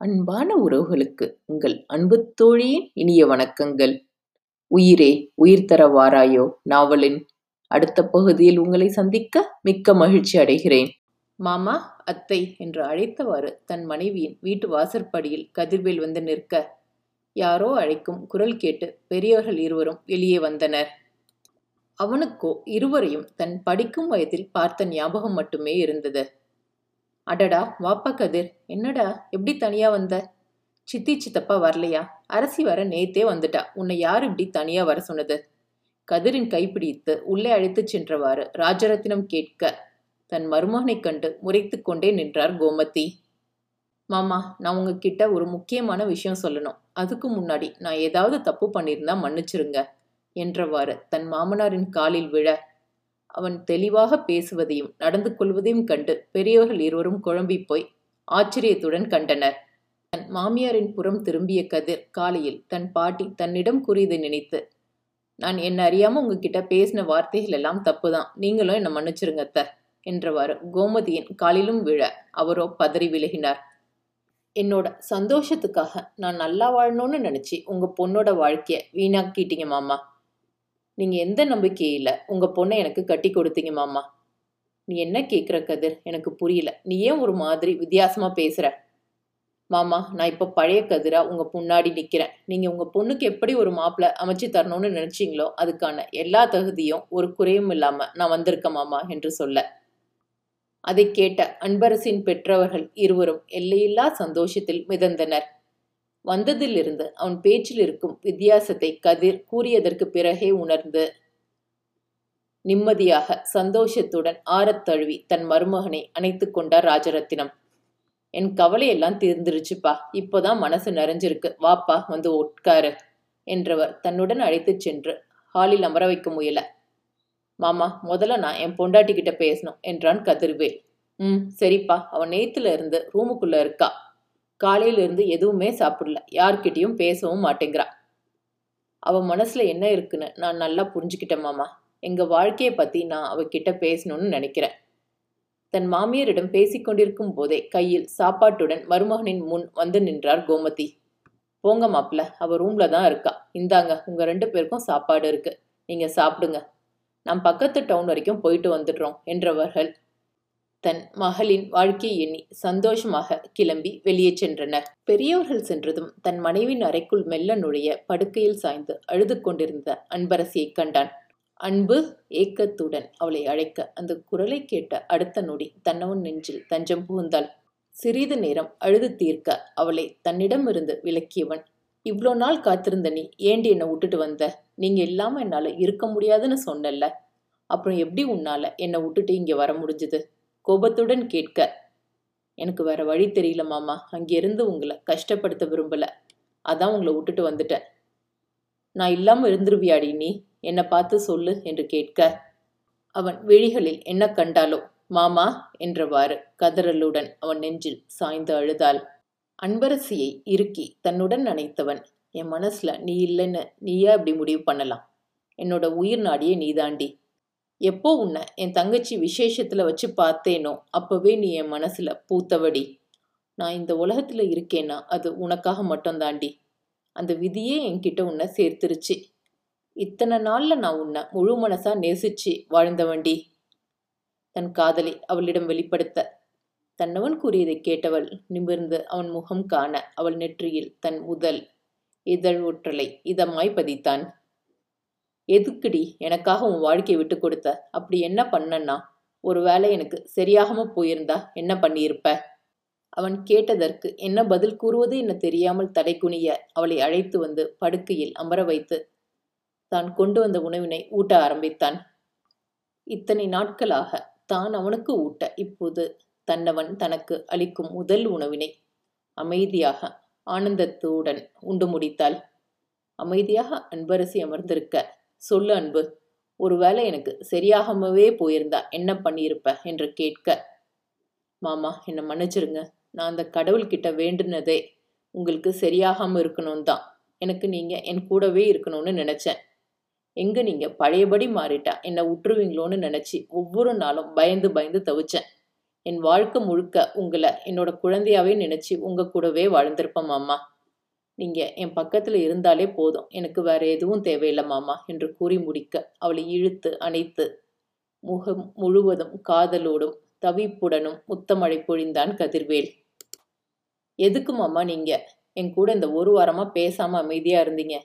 அன்பான உறவுகளுக்கு உங்கள் அன்பு தோழியின் இனிய வணக்கங்கள். உயிரே உயிர் தர வாராயோ நாவலின் அடுத்த பகுதியில் உங்களை சந்திக்க மிக்க மகிழ்ச்சி அடைகிறேன். மாமா அத்தை என்று அழைத்தவாறு தன் மனைவியின் வீட்டு வாசற்படியில் கதிர்வேல் வந்து நிற்க யாரோ அழைக்கும் குரல் கேட்டு பெரியவர்கள் இருவரும் வெளியே வந்தனர். அவனுக்கோ இருவரையும் தன் படிக்கும் வயதில் பார்த்த ஞாபகம் மட்டுமே இருந்தது. அடடா வாப்பா கதிர் என்னடா எப்படி தனியா வந்த? சித்தி சித்தப்பா வரலையா? அரசி வர நேத்தே வந்துட்டா உன்னை யார் இப்படி தனியா வர சொன்னது? கதிரின் கைப்பிடித்து உள்ளே அழைத்துச் சென்றவாறு ராஜரத்தினம் கேட்க தன் மருமகனைக் கண்டு முறைத்து கொண்டே நின்றார் கோமதி. மாமா நான் உங்ககிட்ட ஒரு முக்கியமான விஷயம் சொல்லணும். அதுக்கு முன்னாடி நான் ஏதாவது தப்பு பண்ணியிருந்தா மன்னிச்சிருங்க என்றவாறு தன் மாமனாரின் காலில் விழ அவன் தெளிவாக பேசுவதையும் நடந்து கொள்வதையும் கண்டு பெரியவர்கள் இருவரும் குழம்பி போய் ஆச்சரியத்துடன் கண்டனர். தன் மாமியாரின் புறம் திரும்பிய கதிர் காலையில் தன் பாட்டி தன்னிடம் கூறியதை நினைத்து நான் என்ன அறியாம உங்ககிட்ட பேசின வார்த்தைகள் எல்லாம் தப்புதான். நீங்களும் என்ன மன்னிச்சிருங்க அத்த என்றவாறு கோமதியின் காலிலும் விழ அவரோ பதறி விலகினார். என்னோட சந்தோஷத்துக்காக நான் நல்லா வாழணும்னு நினைச்சி உங்க பொண்ணோட வாழ்க்கைய வீணாக்கிட்டீங்க மாமா. நீங்கள் எந்த நம்பிக்கையில் உங்கள் பொண்ணை எனக்கு கட்டி கொடுத்தீங்க மாமா. நீ என்ன கேட்குற கதிர்? எனக்கு புரியல. நீ ஏன் ஒரு மாதிரி வித்தியாசமாக பேசுகிற மாமா நான் இப்போ பழைய கதிராக உங்கள் முன்னாடி நிற்கிறேன் நீங்கள் உங்கள் பொண்ணுக்கு எப்படி ஒரு மாப்பிள்ளை அமைச்சு தரணும்னு நினச்சிங்களோ அதுக்கான எல்லா தகுதியும் ஒரு குறையும் இல்லாமல் நான் வந்திருக்கேன் மாமா என்று சொல்ல. அதை கேட்ட அன்பரசின் பெற்றவர்கள் இருவரும் எல்லையில்லா சந்தோஷத்தில் மிதந்தனர். வந்ததிலிருந்து அவன் பேச்சில் இருக்கும் வித்தியாசத்தை கதிர் கூறியதற்கு பிறகே உணர்ந்து நிம்மதியாக சந்தோஷத்துடன் ஆறத் தழுவி தன் மருமகனை அணைத்து கொண்டார் ராஜரத்தினம். என் கவலையெல்லாம் தீர்ந்துருச்சுப்பா. இப்போதான் மனசு நிறைஞ்சிருக்கு. வாப்பா வந்து உட்காரு என்றவர் தன்னுடன் அழைத்துச் சென்று ஹாலில் அமர வைக்க முயல. மாமா முதல்ல நான் என் பொண்டாட்டி கிட்ட பேசணும் என்றான் கதிர்வேல். ம் சரிப்பா. அவன் நேத்துல இருந்து ரூமுக்குள்ள இருக்கா. காலையிலிருந்து எதுவுமே சாப்பிடல. யார்கிட்டயும் பேசவும் மாட்டேங்கிறா. அவள் மனசில் என்ன இருக்குன்னு நான் நல்லா புரிஞ்சுக்கிட்டேன் மாமா. எங்கள் வாழ்க்கையை பற்றி நான் அவகிட்ட பேசணும்னு நினைக்கிறேன். தன் மாமியாரிடம் பேசிக்கொண்டிருக்கும் போதே கையில் சாப்பாட்டுடன் மருமகனின் முன் வந்து நின்றார் கோமதி. போங்க மாப்பிள்ள அவ ரூம்ல தான் இருக்கா. இந்தாங்க உங்கள் ரெண்டு பேருக்கும் சாப்பாடு இருக்கு. நீங்கள் சாப்பிடுங்க. நாம் பக்கத்து டவுன் வரைக்கும் போயிட்டு வந்துடுறோம் என்றவர்கள் தன் மகளின் வாழ்க்கையை எண்ணி சந்தோஷமாக கிளம்பி வெளியே சென்றனர். பெரியவர்கள் சென்றதும் தன் மனைவின் அறைக்குள் மெல்ல நுழைய படுக்கையில் சாய்ந்து அழுது கொண்டிருந்த அன்பரசியை கண்டான். அன்பு ஏக்கத்துடன் அவளை அழைக்க அந்த குரலை கேட்ட அடுத்த நொடி தன்னவன் நெஞ்சில் தஞ்சம் புகுந்தாள். சிறிது நேரம் அழுது தீர்க்க அவளை தன்னிடமிருந்து விலக்கியவன் இவ்வளோ நாள் காத்திருந்த நீ ஏண்டி என்னை விட்டுட்டு வந்த? நீங்க இல்லாம என்னால இருக்க முடியாதுன்னு சொன்னல அப்புறம் எப்படி உன்னால என்னை விட்டுட்டு இங்க வர முடிஞ்சது? கோபத்துடன் கேட்க எனக்கு வேற வழி தெரியல மாமா. அங்கிருந்து உங்களை கஷ்டப்படுத்த விரும்பல. அதான் உங்களை விட்டுட்டு வந்துட்டேன். நான் இல்லாம இருந்துருவியாடி நீ? என்னை பார்த்து சொல்லு என்று கேட்க அவன் விழிகளில் என்ன கண்டாலோ மாமா என்றவாறு கதறலுடன் அவன் நெஞ்சில் சாய்ந்து அழுதாள். அன்பரசியை இறுக்கி தன்னுடன் நினைத்தவன் என் மனசுல நீ இல்லைன்னு நீயே அப்படி முடிவு பண்ணலாம்? என்னோட உயிர் நாடியே நீதாண்டி. எப்போ உன்னை என் தங்கச்சி விசேஷத்தில் வச்சு பார்த்தேனோ அப்போவே நீ என் மனசில் பூத்தவடி. நான் இந்த உலகத்தில் இருக்கேன்னா அது உனக்காக மட்டும்தாண்டி. அந்த விதியே என்கிட்ட உன்னை சேர்த்துருச்சு. இத்தனை நாளில் நான் உன்னை முழு மனசாக நேசிச்சு வாழ்ந்தவண்டி. தன் காதலை அவளிடம் வெளிப்படுத்த. தன்னவன் கூறியதை கேட்டவள் நிமிர்ந்து அவன் முகம் காண அவள் நெற்றியில் தன் முதல் இதழ் ஒற்றலை இதமாய் பதித்தான். எதுக்குடி எனக்காக உன் வாழ்க்கையை விட்டு கொடுத்த? அப்படி என்ன பண்ணன்னா? ஒருவேளை எனக்கு சரியாகாம போயிருந்தா என்ன பண்ணியிருப்ப? அவன் கேட்டதற்கு என்ன பதில் கூறுவது என தெரியாமல் தடை குனிய அவளை அழைத்து வந்து படுக்கையில் அமர வைத்து தான் கொண்டு வந்த உணவினை ஊட்ட ஆரம்பித்தான். இத்தனை நாட்களாக தான் அவனுக்கு ஊட்ட இப்போது தன்னவன் தனக்கு அளிக்கும் முதல் உணவினை அமைதியாக ஆனந்தத்துடன் உண்டு முடித்தாள். அமைதியாக அன்பரசி அமர்ந்திருக்க சொல்லு அன்பு. ஒருவேளை எனக்கு சரியாகவே போயிருந்தா என்ன பண்ணியிருப்ப? என்று கேட்க மாமா என்னை மன்னிச்சிருங்க. நான் அந்த கடவுள்கிட்ட வேண்டுனதே உங்களுக்கு சரியாகாம இருக்கணும் தான். எனக்கு நீங்க என் கூடவே இருக்கணும்னு நினைச்சேன். எங்க நீங்க பழையபடி மாறிட்டா என்னை விட்டுருவீங்களோன்னு நினச்சி ஒவ்வொரு நாளும் பயந்து பயந்து தவிச்சேன். என் வாழ்க்கை முழுக்க உங்களை என்னோட குழந்தையாவே நினச்சி உங்க கூடவே வாழ்ந்திருப்பேன் மாமா. நீங்கள் என் பக்கத்தில் இருந்தாலே போதும். எனக்கு வேறு எதுவும் தேவையில்லை மாமா என்று கூறி முடிக்க அவளை இழுத்து அணைத்து முகம் முழுவதும் காதலோடும் தவிப்புடனும் முத்தமழை பொழிந்தான் கதிர்வேல். எதுக்கு மாமா நீங்கள் என் கூட இந்த ஒரு வாரமாக பேசாமல் அமைதியாக இருந்தீங்க.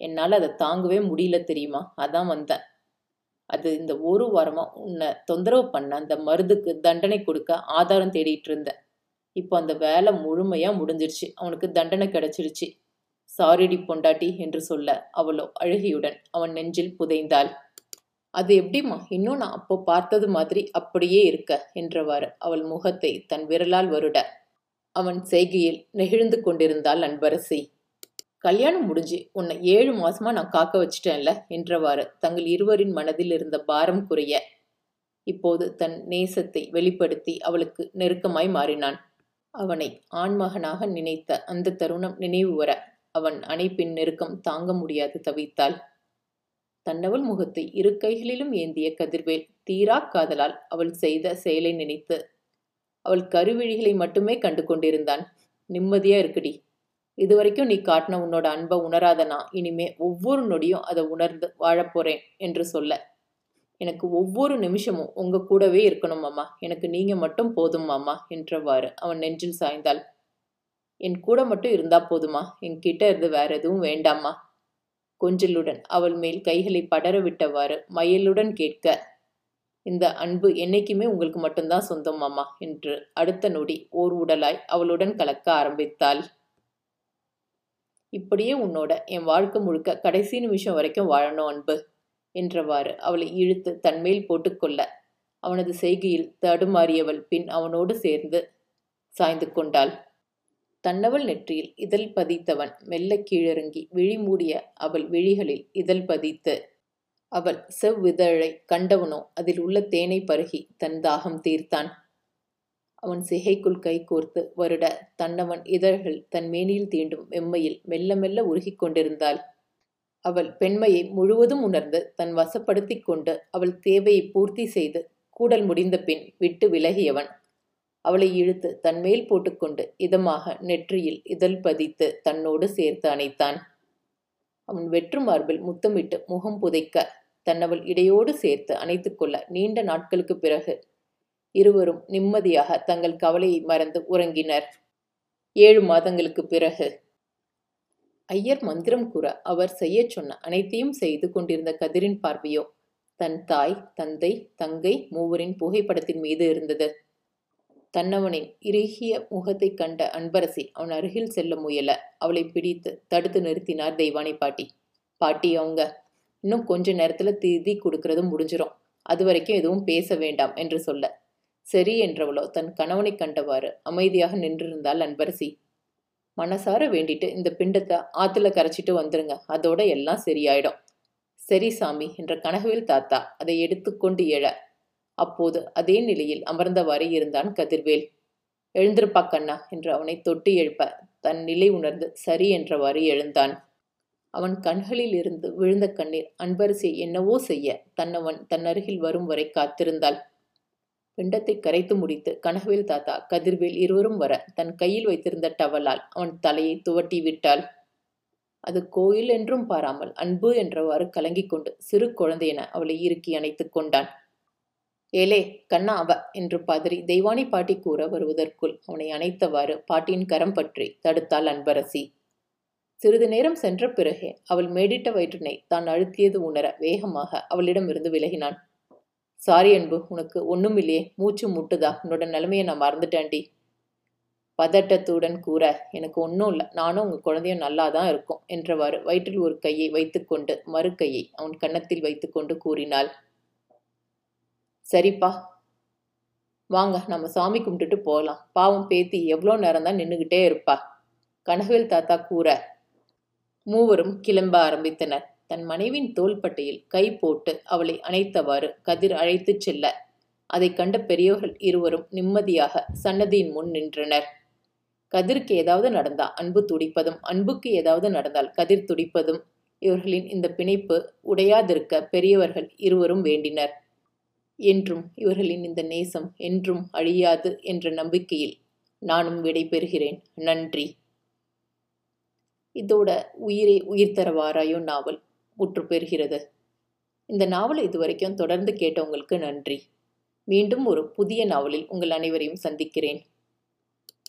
என்னால் அதை தாங்கவே முடியல தெரியுமா? அதான் வந்தேன். அது இந்த ஒரு வாரமாக உன்னை தொந்தரவு பண்ண அந்த மருந்துக்கு தண்டனை கொடுக்க ஆதாரம் தேடிட்டு இருந்தேன். இப்போ அந்த வேலை முழுமையா முடிஞ்சிருச்சு. அவனுக்கு தண்டனை கிடைச்சிருச்சு. சாரிடி பொண்டாட்டி என்று சொல்ல அவளோ அழுகையுடன் அவன் நெஞ்சில் புதைந்தாள். அது எப்படிம்மா? இன்னும் நான் அப்போ பார்த்தது மாதிரி அப்படியே இருக்க என்றவாறு அவள் முகத்தை தன் விரலால் வருட அவன் செய்கையில் நெகிழ்ந்து கொண்டிருந்தாள் அன்பரசி. கல்யாணம் முடிஞ்சு உன்னை ஏழு மாசமா நான் காக்க வச்சிட்டேன்ல என்றவாறு தங்கள் இருவரின் மனதில் இருந்த பாரம் குறைய இப்போது தன் நேசத்தை வெளிப்படுத்தி அவளுக்கு நெருக்கமாய் மாறினான். அவனை ஆண்மகனாக நினைத்த அந்த தருணம் நினைவு வர அவன் அணைப்பின் நெருக்கம் தாங்க முடியாது தவித்தாள். தன்னவள் முகத்தை இரு கைகளிலும் ஏந்திய கதிர்வேல் தீரா காதலால் அவள் செய்த செயலை நினைத்து அவள் கருவிழிகளை மட்டுமே கண்டு கொண்டிருந்தான். நிம்மதியா இருக்குடி. இதுவரைக்கும் நீ காட்டின உன்னோட அன்பை உணராதனா இனிமே ஒவ்வொரு நொடியும் அதை உணர்ந்து வாழப்போறேன் என்று சொல்ல எனக்கு ஒவ்வொரு நிமிஷமும் உங்க கூடவே இருக்கணும் மாமா. எனக்கு நீங்க மட்டும் போதும் மாமா என்றவாறு அவன் நெஞ்சில் சாய்ந்தாள். என் கூட மட்டும் இருந்தா போதுமா? என்கிட்ட இருந்து வேற எதுவும் வேண்டாமா? கொஞ்சலுடன் அவள் மேல் கைகளை படர விட்டவாறு மயலுடன் கேட்க இந்த அன்பு என்னைக்குமே உங்களுக்கு மட்டும்தான் சொந்தம் மாமா என்று அடுத்த நொடி ஓர் உடலாய் அவளுடன் கலக்க ஆரம்பித்தாள். இப்படியே உன்னோட என் வாழ்க்கை முழுக்க கடைசி நிமிஷம் வரைக்கும் வாழணும் அன்பு. என்றவாறு அவளை இழுத்து தன்மேல் போட்டுக்கொள்ள அவனது செய்கையில் தடுமாறியவள் பின் அவனோடு சேர்ந்து சாய்ந்து கொண்டாள். தன்னவள் நெற்றியில் இதழ் பதித்தவன் மெல்ல கீழிறங்கி விழி மூடிய அவள் விழிகளில் இதழ் பதித்து அவள் செவ்விதழை கண்டவனோ? அதில் உள்ள தேனை பருகி தன் தாகம் தீர்த்தான் அவன் சிகைக்குள் கை கோர்த்து வருட தன்னவன் இதழ்கள் தன் மேனியில் தீண்டும் வெம்மையில் மெல்ல மெல்ல உருகிக் கொண்டிருந்தாள். அவள் பெண்மையை முழுவதும் உணர்ந்து தன் வசப்படுத்திக் கொண்டு அவள் தேவையை பூர்த்தி செய்து கூடல் முடிந்த பின் விட்டு விலகியவன். அவளை இழுத்து தன்மேல் போட்டுக்கொண்டு இதமாக நெற்றியில் இதழ் பதித்து தன்னோடு சேர்த்து அணைத்தான். அவன் வெற்று மார்பில் முத்தமிட்டு முகம் புதைக்க தன்னவள் இடையோடு சேர்த்து அணைத்துக்கொள்ள நீண்ட நாட்களுக்கு பிறகு இருவரும் நிம்மதியாக தங்கள் கவலையை மறந்து உறங்கினர். ஏழு மாதங்களுக்கு பிறகு ஐயர் மந்திரம் கூற அவர் செய்யச் சொன்ன அனைத்தையும் செய்து கொண்டிருந்த கதிரின் பார்வையோ தன் தாய் தந்தை தங்கை மூவரின் புகைப்படத்தின் மீது இருந்தது. தன்னவனின் இறுகிய முகத்தை கண்ட அன்பரசி அவன் அருகில் செல்ல முயல அவளை பிடித்து தடுத்து நிறுத்தினார் தெய்வானை பாட்டி. பாட்டி அவங்க இன்னும் கொஞ்ச நேரத்துல திதி கொடுக்கறதும் முடிஞ்சிரும். அது வரைக்கும் எதுவும் பேச வேண்டாம் என்று சொல்ல. சரி என்றவளோ தன் கணவனை கண்டவாறு அமைதியாக நின்றிருந்தாள் அன்பரசி. மனசார வேண்டிட்டு இந்த பிண்டத்தை ஆத்துல கரைச்சிட்டு வந்துருங்க. அதோட எல்லாம் சரியாயிடும். சரி சாமி என்ற கனகவேல் தாத்தா அதை எடுத்துக்கொண்டு எழ. அப்போது அதே நிலையில் அமர்ந்தவாறு இருந்தான் கதிர்வேல். எழுந்திருப்பா கண்ணா என்று அவனை தொட்டி எழுப்ப தன் நிலை உணர்ந்து சரி என்றவாறு எழுந்தான். அவன் கண்களில் இருந்து விழுந்த கண்ணீர் அன்பரசியை என்னவோ செய்ய தன்னவன் தன் அருகில் வரும் வரை காத்திருந்தாள். பிண்டத்தை கரைத்து முடித்து கனகவேல் தாத்தா கதிர்வேல் இருவரும் வர தன் கையில் வைத்திருந்த டவலால் அவன் தலையை துவட்டி விட்டாள். அது கோயில் என்றும் பாராமல் அன்பு என்றவாறு கலங்கிக் கொண்டு சிறு குழந்தையென அவளை இறுக்கி அணைத்துக் கொண்டான். ஏலே கண்ணா அவ என்று பதறி தெய்வானி பாட்டி கூற வருவதற்குள் அவனை அணைத்தவாறு பாட்டியின் கரம் பற்றி தடுத்தாள் அன்பரசி. சிறிது நேரம் சென்ற பிறகே அவள் மேடிட்ட வயிற்றினை தான் அழுத்தியது உணர வேகமாக அவளிடமிருந்து விலகினான். சாரி அன்பு உனக்கு ஒன்றும் இல்லையே மூச்சு முட்டுதா உன்னோட நிலைமையை நான் மறந்துட்டேன்டி. பதட்டத்துடன் கூற எனக்கு ஒன்றும் இல்லை நானும் உங்கள் குழந்தையும் நல்லா தான் இருக்கும் என்றவாறு வயிற்றில் ஒரு கையை வைத்துக்கொண்டு மறு கையை அவன் கன்னத்தில் வைத்துக்கொண்டு கூறினாள். சரிப்பா. வாங்க நம்ம சாமி கும்பிட்டுட்டு போகலாம் பாவம் பேத்தி எவ்வளோ நேரம் தான் நின்றுக்கிட்டே இருப்பா. கனகவேல் தாத்தா கூற மூவரும் கிளம்ப ஆரம்பித்தனர். தன் மனைவின் தோள்பட்டையில் கை போட்டு அவளை அணைத்தவாறு கதிர் அழைத்துச் செல்ல. அதை கண்ட பெரியவர்கள் இருவரும் நிம்மதியாக சன்னதியின் முன் நின்றனர். கதிருக்கு ஏதாவது நடந்தா அன்பு துடிப்பதும் அன்புக்கு ஏதாவது நடந்தால் கதிர் துடிப்பதும் இவர்களின் இந்த பிணைப்பு உடையாதிருக்க பெரியவர்கள் இருவரும் வேண்டினர். என்றும் இவர்களின் இந்த நேசம் என்றும் அழியாது என்ற நம்பிக்கையில் நானும் விடைபெறுகிறேன் நன்றி. இதோட உயிரை உயிர் தரவாராயோ நாவல். முற்று பெறுகிறது இந்த நாவலை இதுவரைக்கும் தொடர்ந்து கேட்டவங்களுக்கு நன்றி. மீண்டும் ஒரு புதிய நாவலில் உங்கள் அனைவரையும் சந்திக்கிறேன்.